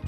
《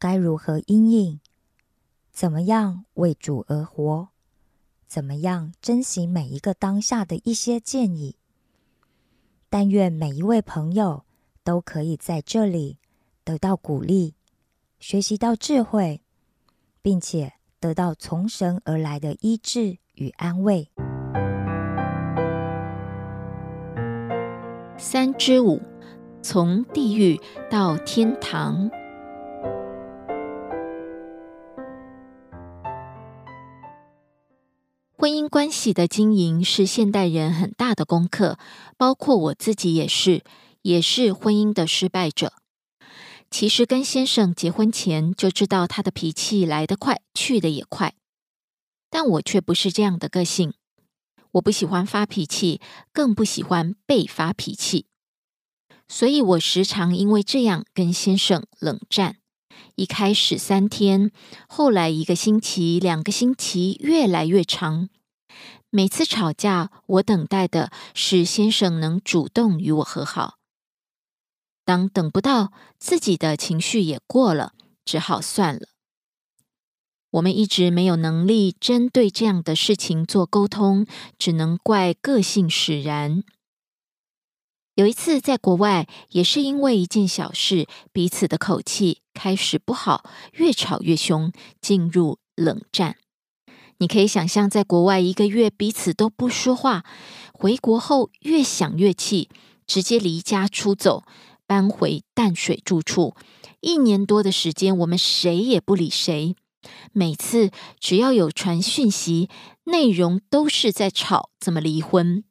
该如何应应，怎么样为主而活，怎么样珍惜每一个当下的一些建议。但愿每一位朋友都可以在这里得到鼓励，学习到智慧，并且得到从神而来的医治。与安慰。三之五，从地狱到天堂。婚姻关系的经营是现代人很大的功课，包括我自己也是，也是婚姻的失败者。其实跟先生结婚前就知道他的脾气来得快，去得也快。但我却不是这样的个性，我不喜欢发脾气，更不喜欢被发脾气，所以我时常因为这样跟先生冷战。一开始三天，后来一个星期、两个星期，越来越长。每次吵架，我等待的是先生能主动与我和好。当等不到，自己的情绪也过了，只好算了。我们一直没有能力针对这样的事情做沟通，只能怪个性使然。有一次在国外，也是因为一件小事，彼此的口气开始不好，越吵越凶，进入冷战。你可以想象，在国外一个月彼此都不说话，回国后越想越气，直接离家出走，搬回淡水住处。一年多的时间，我们谁也不理谁。每次只要有传讯息，内容都是在吵怎么离婚。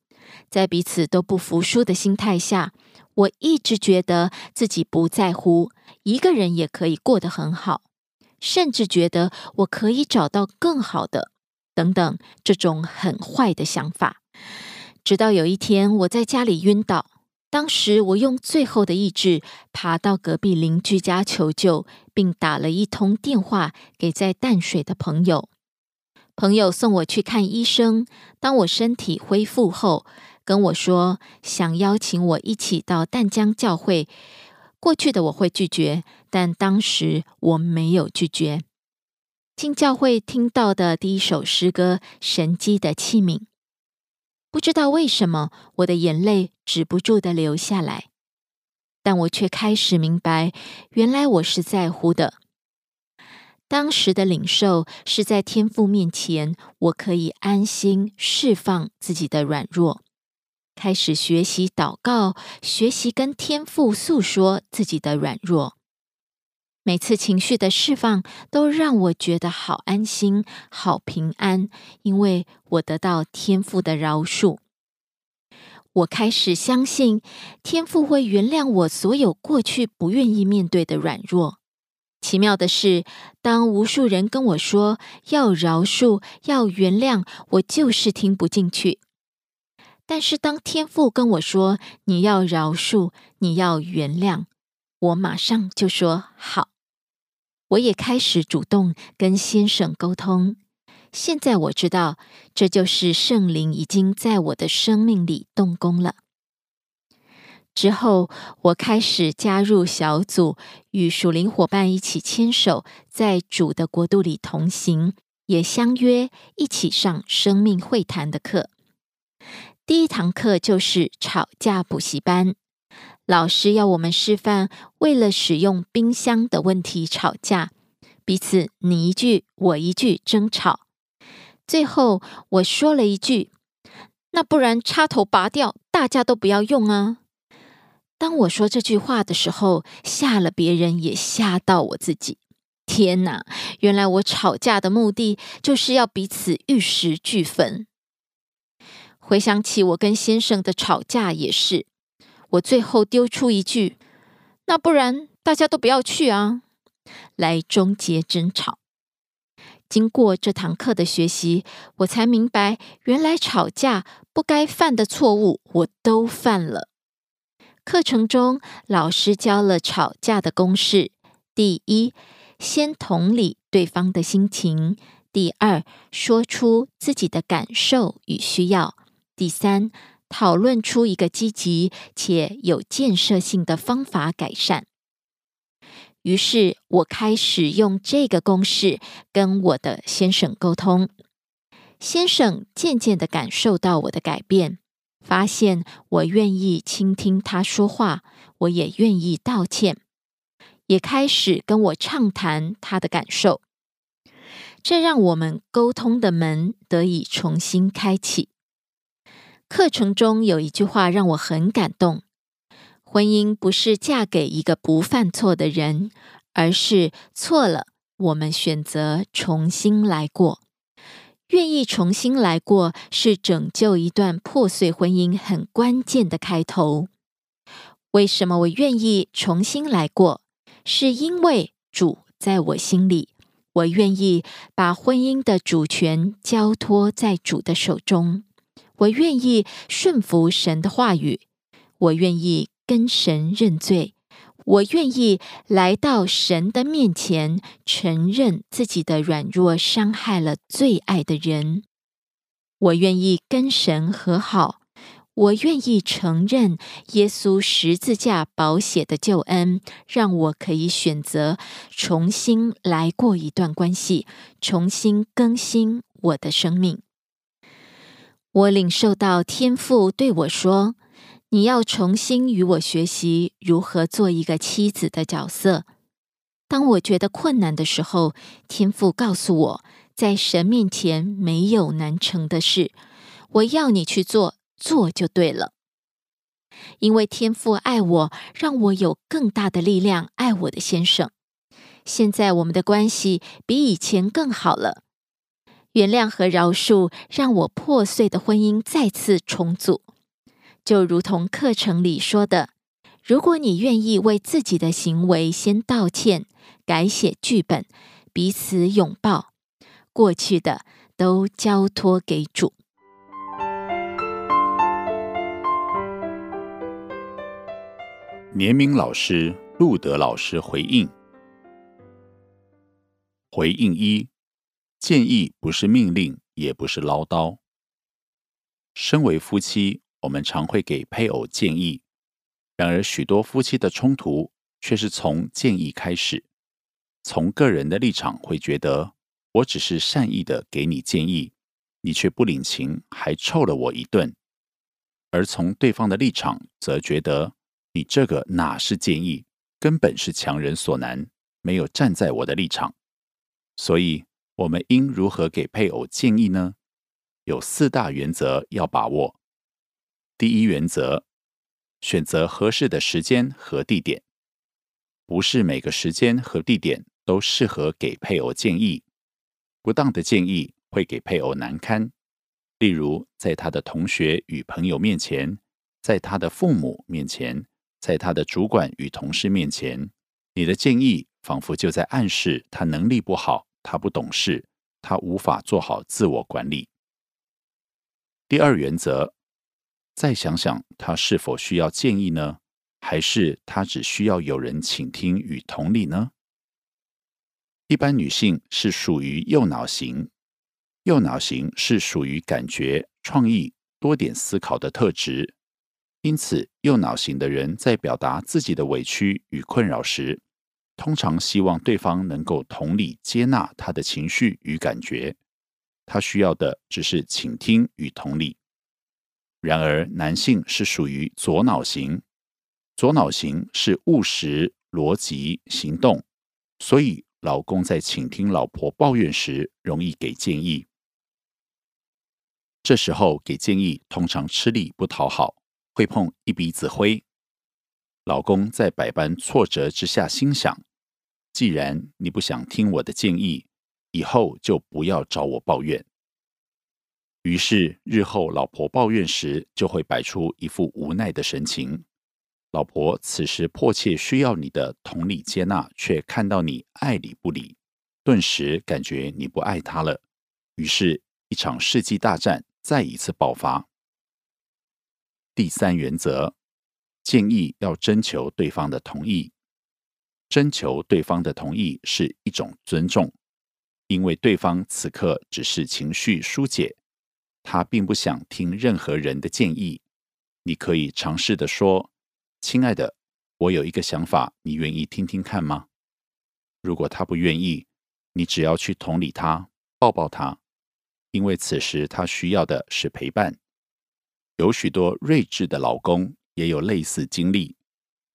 在彼此都不服输的心态下，我一直觉得自己不在乎，一个人也可以过得很好，甚至觉得我可以找到更好的，等等这种很坏的想法。直到有一天，我在家里晕倒。当时我用最后的意志爬到隔壁邻居家求救，并打了一通电话给在淡水的朋友。朋友送我去看医生。当我身体恢复后，跟我说想邀请我一起到淡江教会。过去的我会拒绝，但当时我没有拒绝。进教会听到的第一首诗歌《神机的器皿》。不知道为什么，我的眼泪止不住的流下来，但我却开始明白，原来我是在乎的。当时的领受是在天父面前，我可以安心释放自己的软弱，开始学习祷告，学习跟天父诉说自己的软弱。每次情绪的释放都让我觉得好安心、好平安，因为我得到天父的饶恕。我开始相信天父会原谅我所有过去不愿意面对的软弱。奇妙的是，当无数人跟我说要饶恕、要原谅，我就是听不进去。但是当天父跟我说你要饶恕、你要原谅，我马上就说好。我也开始主动跟先生沟通。现在我知道，这就是圣灵已经在我的生命里动工了。之后，我开始加入小组，与属灵伙伴一起牵手，在主的国度里同行，也相约一起上生命会谈的课。第一堂课就是吵架补习班，老师要我们示范为了使用冰箱的问题吵架，彼此你一句我一句争吵。最后我说了一句：“那不然插头拔掉，大家都不要用啊！”当我说这句话的时候，吓了别人，也吓到我自己。天哪！原来我吵架的目的就是要彼此玉石俱焚。回想起我跟先生的吵架也是，我最后丢出一句：“那不然大家都不要去啊！”来终结争吵。经过这堂课的学习，我才明白，原来吵架不该犯的错误，我都犯了。课程中，老师教了吵架的公式：第一，先同理对方的心情；第二，说出自己的感受与需要；第三，讨论出一个积极且有建设性的方法改善。于是我开始用这个公式跟我的先生沟通，先生渐渐的感受到我的改变，发现我愿意倾听他说话，我也愿意道歉，也开始跟我畅谈他的感受，这让我们沟通的门得以重新开启。课程中有一句话让我很感动。婚姻不是嫁给一个不犯错的人，而是错了，我们选择重新来过。愿意重新来过，是拯救一段破碎婚姻很关键的开头。为什么我愿意重新来过？是因为主在我心里，我愿意把婚姻的主权交托在主的手中。我愿意顺服神的话语，我愿意。跟神认罪，我愿意来到神的面前，承认自己的软弱，伤害了最爱的人。我愿意跟神和好，我愿意承认耶稣十字架宝血的救恩，让我可以选择重新来过一段关系，重新更新我的生命。我领受到天父对我说。你要重新与我学习如何做一个妻子的角色。当我觉得困难的时候，天父告诉我，在神面前没有难成的事。我要你去做，做就对了。因为天父爱我，让我有更大的力量爱我的先生。现在我们的关系比以前更好了。原谅和饶恕，让我破碎的婚姻再次重组。就如同课程里说的，如果你愿意为自己的行为先道歉、改写剧本、彼此拥抱，过去的都交托给主。年明老师、路德老师回应：回应一，建议不是命令，也不是唠叨。身为夫妻。我们常会给配偶建议，然而许多夫妻的冲突却是从建议开始。从个人的立场会觉得，我只是善意的给你建议，你却不领情，还臭了我一顿；而从对方的立场，则觉得你这个哪是建议，根本是强人所难，没有站在我的立场。所以，我们应如何给配偶建议呢？有四大原则要把握。第一原则：选择合适的时间和地点。不是每个时间和地点都适合给配偶建议。不当的建议会给配偶难堪。例如，在他的同学与朋友面前，在他的父母面前，在他的主管与同事面前，你的建议仿佛就在暗示他能力不好，他不懂事，他无法做好自我管理。第二原则。再想想，他是否需要建议呢？还是他只需要有人倾听与同理呢？一般女性是属于右脑型，右脑型是属于感觉、创意、多点思考的特质。因此，右脑型的人在表达自己的委屈与困扰时，通常希望对方能够同理接纳他的情绪与感觉。他需要的只是倾听与同理。然而，男性是属于左脑型，左脑型是务实、逻辑、行动，所以。老公在倾听老婆抱怨时，容易给建议。这时候给建议通常吃力不讨好，会碰一鼻子灰。老公在百般挫折之下，心想：既然你不想听我的建议，以后就不要找我抱怨。于是日后老婆抱怨时，就会摆出一副无奈的神情。老婆此时迫切需要你的同理接纳，却看到你爱理不理，顿时感觉你不爱她了。于是，一场世纪大战再一次爆发。第三原则，建议要征求对方的同意。征求对方的同意是一种尊重，因为对方此刻只是情绪疏解，他并不想听任何人的建议。你可以尝试的说。亲爱的，我有一个想法，你愿意听听看吗？如果他不愿意，你只要去同理他，抱抱他，因为此时他需要的是陪伴。有许多睿智的老公也有类似经历。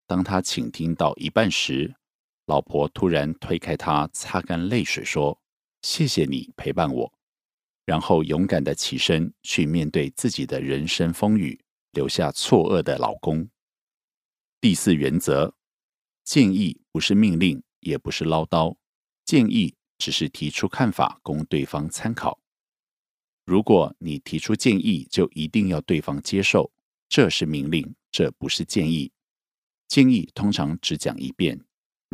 当他倾听到一半时，老婆突然推开他，擦干泪水说：“谢谢你陪伴我。”然后勇敢的起身去面对自己的人生风雨，留下错愕的老公。第四原则，建议不是命令，也不是唠叨，建议只是提出看法供对方参考。如果你提出建议，就一定要对方接受，这是命令，这不是建议。建议通常只讲一遍，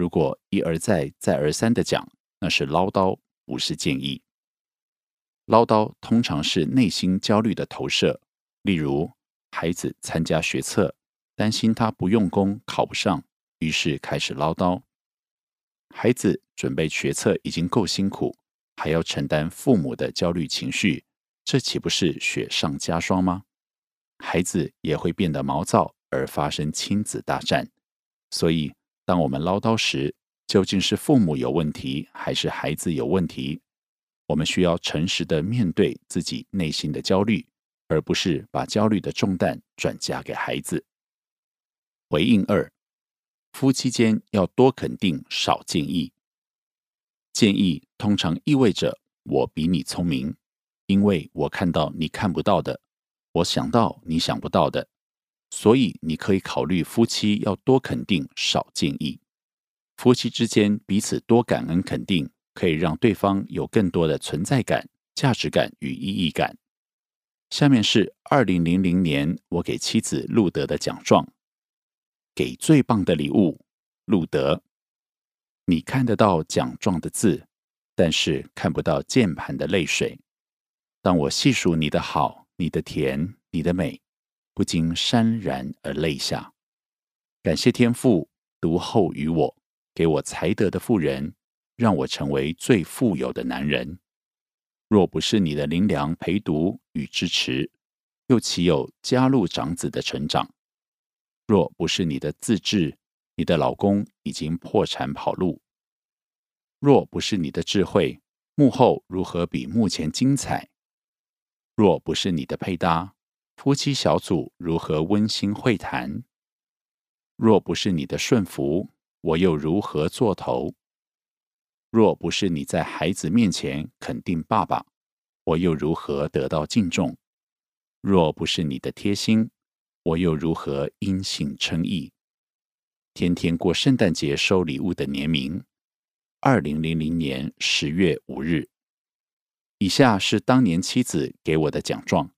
如果一而再、再而三的讲，那是唠叨，不是建议。唠叨通常是内心焦虑的投射，例如孩子参加学测。担心他不用功考不上，于是开始唠叨。孩子准备学测已经够辛苦，还要承担父母的焦虑情绪，这岂不是雪上加霜吗？孩子也会变得毛躁，而发生亲子大战。所以，当我们唠叨时，究竟是父母有问题，还是孩子有问题？我们需要诚实的面对自己内心的焦虑，而不是把焦虑的重担转嫁给孩子。回应二，夫妻间要多肯定，少建议。建议通常意味着我比你聪明，因为我看到你看不到的，我想到你想不到的，所以你可以考虑夫妻要多肯定，少建议。夫妻之间彼此多感恩肯定，可以让对方有更多的存在感、价值感与意义感。下面是二零零零年我给妻子路德的奖状。给最棒的礼物，路德。你看得到奖状的字，但是看不到键盘的泪水。当我细数你的好、你的甜、你的美，不禁潸然而泪下。感谢天父独厚于我，给我才德的妇人，让我成为最富有的男人。若不是你的灵粮陪读与支持，又岂有加入长子的成长？若不是你的自制，你的老公已经破产跑路；若不是你的智慧，幕后如何比目前精彩？若不是你的配搭，夫妻小组如何温馨会谈？若不是你的顺服，我又如何做头？若不是你在孩子面前肯定爸爸，我又如何得到敬重？若不是你的贴心，我又如何因信称义？天天过圣诞节收礼物的年名，二零零零年十月五日。以下是当年妻子给我的奖状：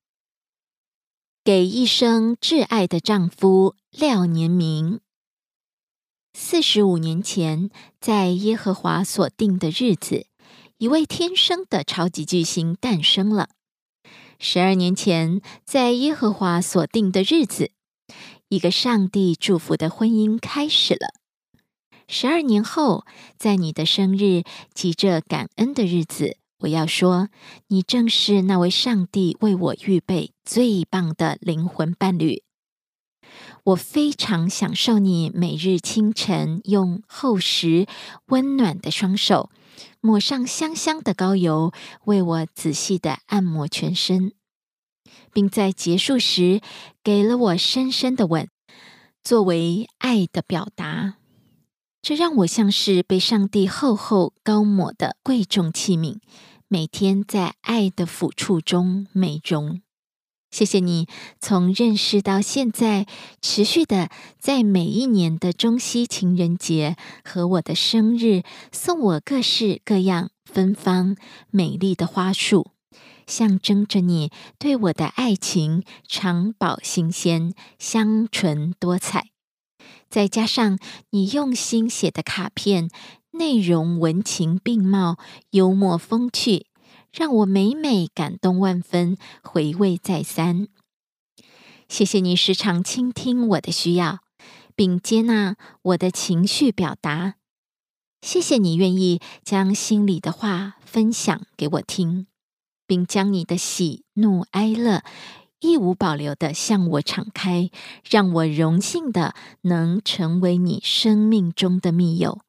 给一生挚爱的丈夫廖年明。四十五年前，在耶和华所定的日子，一位天生的超级巨星诞生了。十二年前，在耶和华所定的日子，一个上帝祝福的婚姻开始了。十二年后，在你的生日，急着感恩的日子，我要说，你正是那位上帝为我预备最棒的灵魂伴侣。我非常享受你每日清晨用厚实温暖的双手抹上香香的膏油，为我仔细的按摩全身，并在结束时给了我深深的吻，作为爱的表达。这让我像是被上帝厚厚高抹的贵重器皿，每天在爱的抚触中美容。谢谢你从认识到现在，持续的在每一年的中西情人节和我的生日，送我各式各样芬芳美丽的花束，象征着你对我的爱情长保新鲜、香醇多彩。再加上你用心写的卡片，内容文情并茂，幽默风趣。让我每每感动万分，回味再三。谢谢你时常倾听我的需要，并接纳我的情绪表达。谢谢你愿意将心里的话分享给我听，并将你的喜怒哀乐一无保留的向我敞开，让我荣幸的能成为你生命中的密友。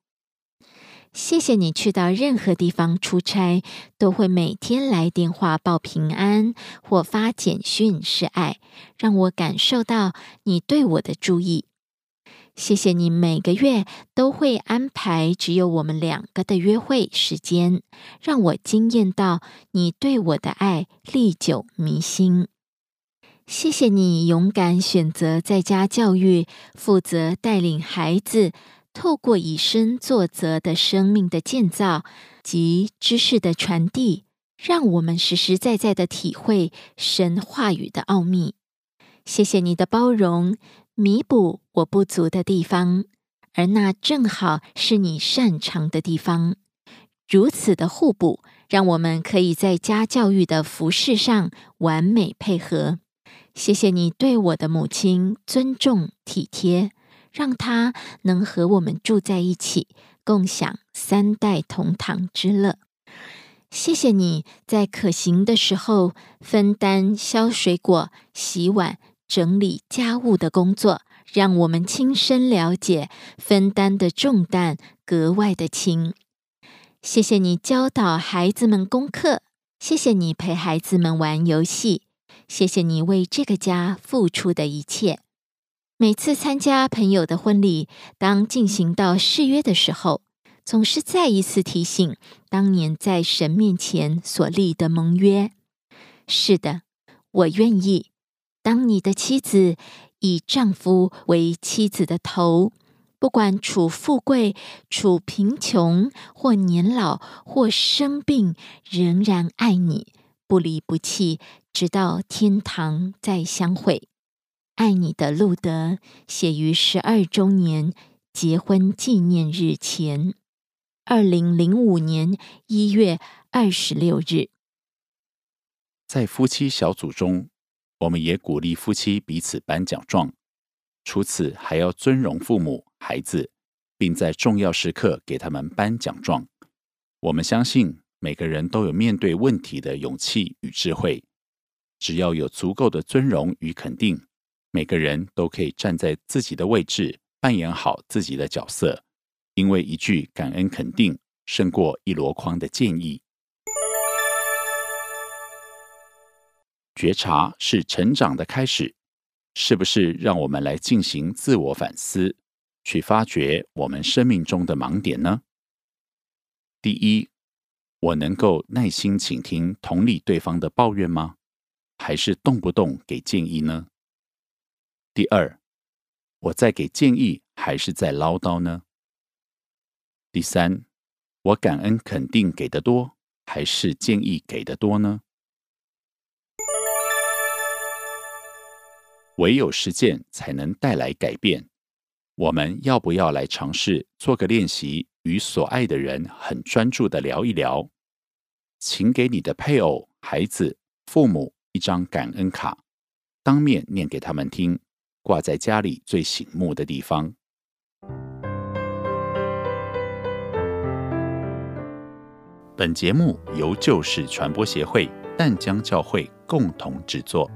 谢谢你去到任何地方出差，都会每天来电话报平安或发简讯示爱，让我感受到你对我的注意。谢谢你每个月都会安排只有我们两个的约会时间，让我惊艳到你对我的爱历久弥新。谢谢你勇敢选择在家教育，负责带领孩子。透过以身作则的生命的建造及知识的传递，让我们实实在在的体会神话语的奥秘。谢谢你的包容，弥补我不足的地方，而那正好是你擅长的地方。如此的互补，让我们可以在家教育的服饰上完美配合。谢谢你对我的母亲尊重体贴。让他能和我们住在一起，共享三代同堂之乐。谢谢你在可行的时候分担削水果、洗碗、整理家务的工作，让我们亲身了解分担的重担格外的轻。谢谢你教导孩子们功课，谢谢你陪孩子们玩游戏，谢谢你为这个家付出的一切。每次参加朋友的婚礼，当进行到誓约的时候，总是再一次提醒当年在神面前所立的盟约。是的，我愿意当你的妻子，以丈夫为妻子的头，不管处富贵、处贫穷，或年老，或生病，仍然爱你，不离不弃，直到天堂再相会。爱你的路德写于十二周年结婚纪念日前，二零零五年一月二十六日。在夫妻小组中，我们也鼓励夫妻彼此颁奖状。除此，还要尊荣父母、孩子，并在重要时刻给他们颁奖状。我们相信每个人都有面对问题的勇气与智慧，只要有足够的尊荣与肯定。每个人都可以站在自己的位置，扮演好自己的角色，因为一句感恩肯定胜过一箩筐的建议。觉察是成长的开始，是不是？让我们来进行自我反思，去发掘我们生命中的盲点呢？第一，我能够耐心倾听、同理对方的抱怨吗？还是动不动给建议呢？第二，我在给建议还是在唠叨呢？第三，我感恩肯定给的多还是建议给的多呢？唯有实践才能带来改变。我们要不要来尝试做个练习，与所爱的人很专注的聊一聊？请给你的配偶、孩子、父母一张感恩卡，当面念给他们听。挂在家里最醒目的地方。本节目由旧式传播协会淡江教会共同制作。